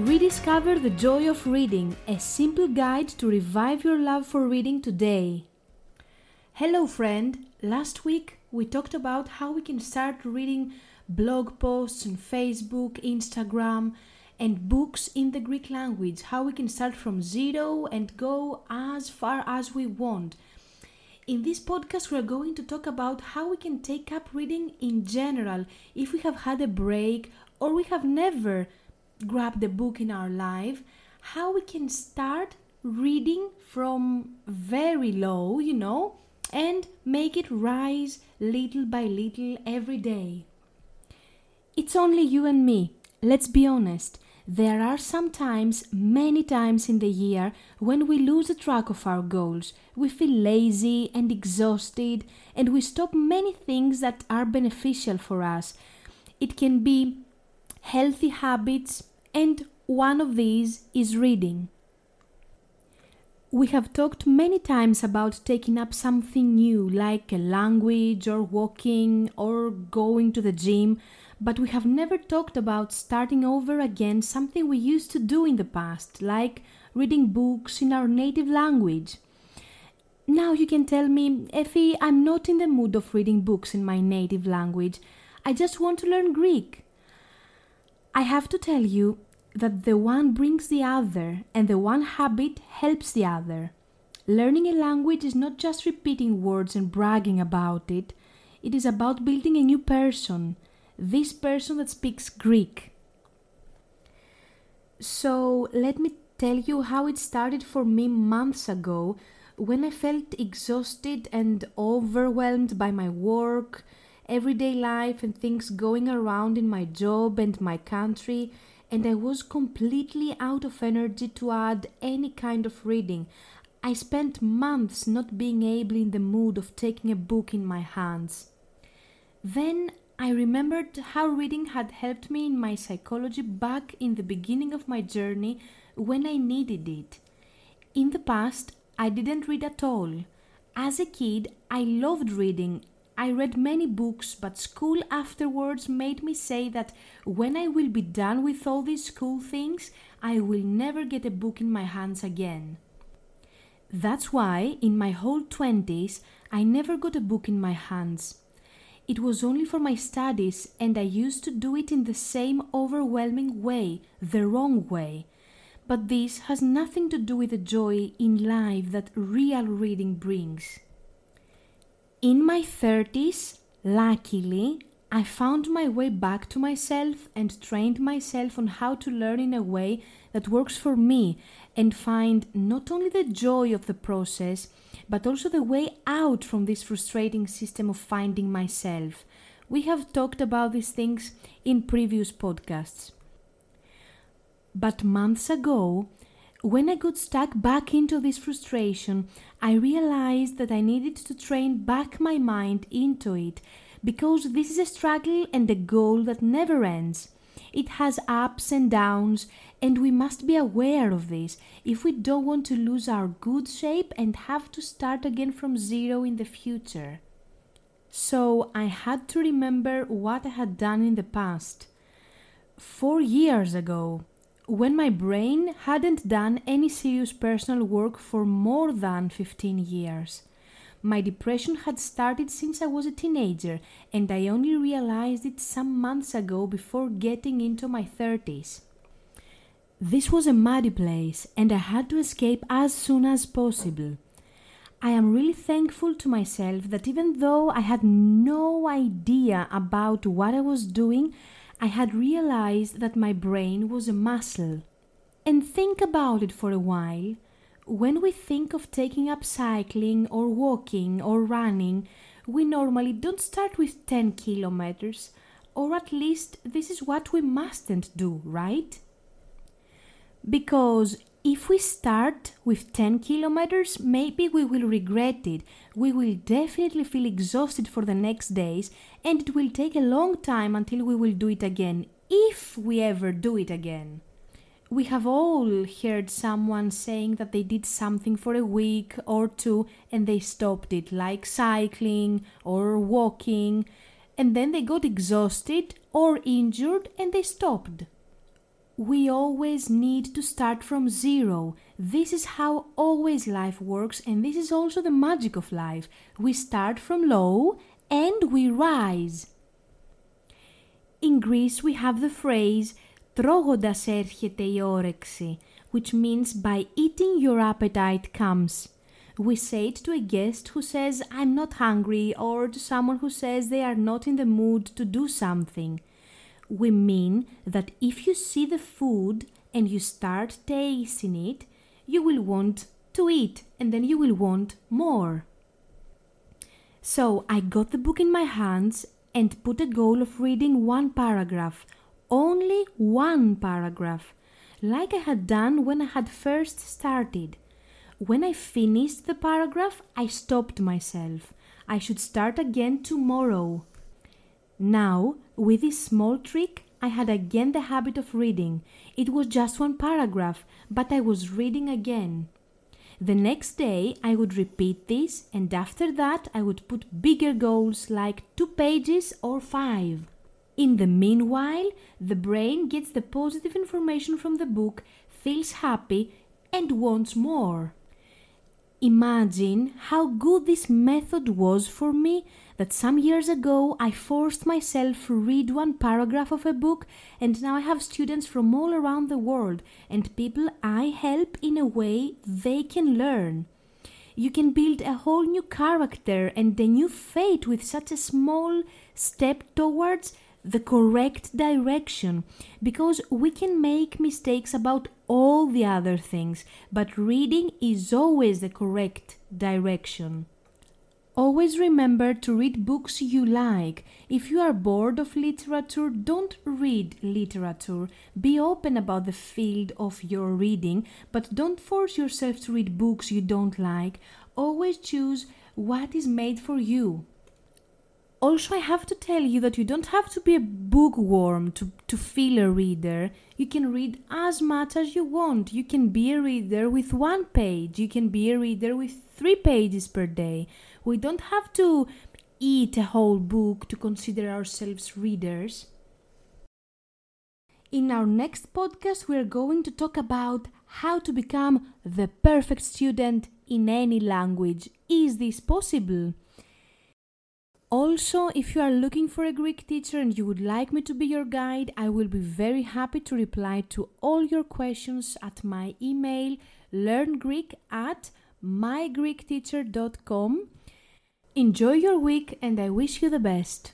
Rediscover the joy of reading, a simple guide to revive your love for reading today. Hello, friend. Last week we talked about how we can start reading blog posts on Facebook, Instagram, and books in the Greek language, how we can start from zero and go as far as we want. In this podcast, we're going to talk about how we can take up reading in general if we have had a break or we have never grabbed the book in our life, how we can start reading from very low, you know, and make it rise little by little every day. It's only you and me. Let's be honest. There are sometimes, many times in the year, when we lose the track of our goals. We feel lazy and exhausted, and we stop many things that are beneficial for us. It can be healthy habits, and one of these is reading. We have talked many times about taking up something new, like a language, or walking, or going to the gym but we have never talked about starting over again something we used to do in the past, like reading books in our native language. Now you can tell me, Effie, I'm not in the mood of reading books in my native language. I just want to learn Greek. I have to tell you that the one brings the other, and the one habit helps the other. Learning a language is not just repeating words and bragging about it, it is about building a new person, this person that speaks Greek. So let me tell you how it started for me months ago when I felt exhausted and overwhelmed by my work, everyday life, and things going around in my job and my country, and I was completely out of energy to add any kind of reading. I spent months not being able in the mood of taking a book in my hands. Then I remembered how reading had helped me in my psychology back in the beginning of my journey when I needed it. In the past, I didn't read at all. As a kid, I loved reading. I read many books, but school afterwards made me say that when I will be done with all these school things, I will never get a book in my hands again. That's why, in my whole 20s, I never got a book in my hands. It was only for my studies, and I used to do it in the same overwhelming way, the wrong way. But this has nothing to do with the joy in life that real reading brings. In my 30s, luckily, I found my way back to myself and trained myself on how to learn in a way that works for me and find not only the joy of the process, but also the way out from this frustrating system of finding myself. We have talked about these things in previous podcasts. But months ago, when I got stuck back into this frustration, I realized that I needed to train back my mind into it because this is a struggle and a goal that never ends. It has ups and downs, and we must be aware of this if we don't want to lose our good shape and have to start again from zero in the future. So I had to remember what I had done in the past. Four years ago, when my brain hadn't done any serious personal work for more than 15 years. My depression had started since I was a teenager, and I only realized it some months ago before getting into my 30s. This was a muddy place, and I had to escape as soon as possible. I am really thankful to myself that even though I had no idea about what I was doing, I had realized that my brain was a muscle. And think about it for a while when we think of taking up cycling or walking or running, we normally don't start with 10 kilometers, or at least this is what we mustn't do, right? Because if we start with 10 kilometers, maybe we will regret it. We will definitely feel exhausted for the next days, and it will take a long time until we will do it again, if we ever do it again we have all heard someone saying that they did something for a week or two and they stopped it, like cycling or walking, and then they got exhausted or injured and they stopped we always need to start from zero. This is how always life works, and this is also the magic of life. We start from low and we rise. In Greece, we have the phrase τρώγοντας έρχεται η όρεξη, which means by eating your appetite comes. We say it to a guest who says, I'm not hungry, or to someone who says they are not in the mood to do something. We mean that if you see the food and you start tasting it, you will want to eat and then you will want more. So I got the book in my hands and put a goal of reading one paragraph, only one paragraph, like I had done when I had first started. When I finished the paragraph, I stopped myself. I should start again tomorrow. Now, with this small trick, I had again the habit of reading. It was just one paragraph, but I was reading again. The next day, I would repeat this, and after that, I would put bigger goals like two pages or five. In the meanwhile, the brain gets the positive information from the book, feels happy, and wants more. Imagine how good this method was for me that some years ago I forced myself to read one paragraph of a book and now I have students from all around the world and people I help in a way they can learn. You can build a whole new character and a new fate with such a small step towards the correct direction because we can make mistakes about all the other things, but reading is always the correct direction. Always remember to read books you like. If you are bored of literature, don't read literature. Be open about the field of your reading, but don't force yourself to read books you don't like. Always choose what is made for you also, I have to tell you that you don't have to be a bookworm to, to feel a reader. You can read as much as you want. You can be a reader with one page. You can be a reader with three pages per day. We don't have to eat a whole book to consider ourselves readers. In our next podcast, we are going to talk about how to become the perfect student in any language. Is this possible? Also, if you are looking for a Greek teacher and you would like me to be your guide, I will be very happy to reply to all your questions at my email learngreek at mygreekteacher.com. Enjoy your week and I wish you the best.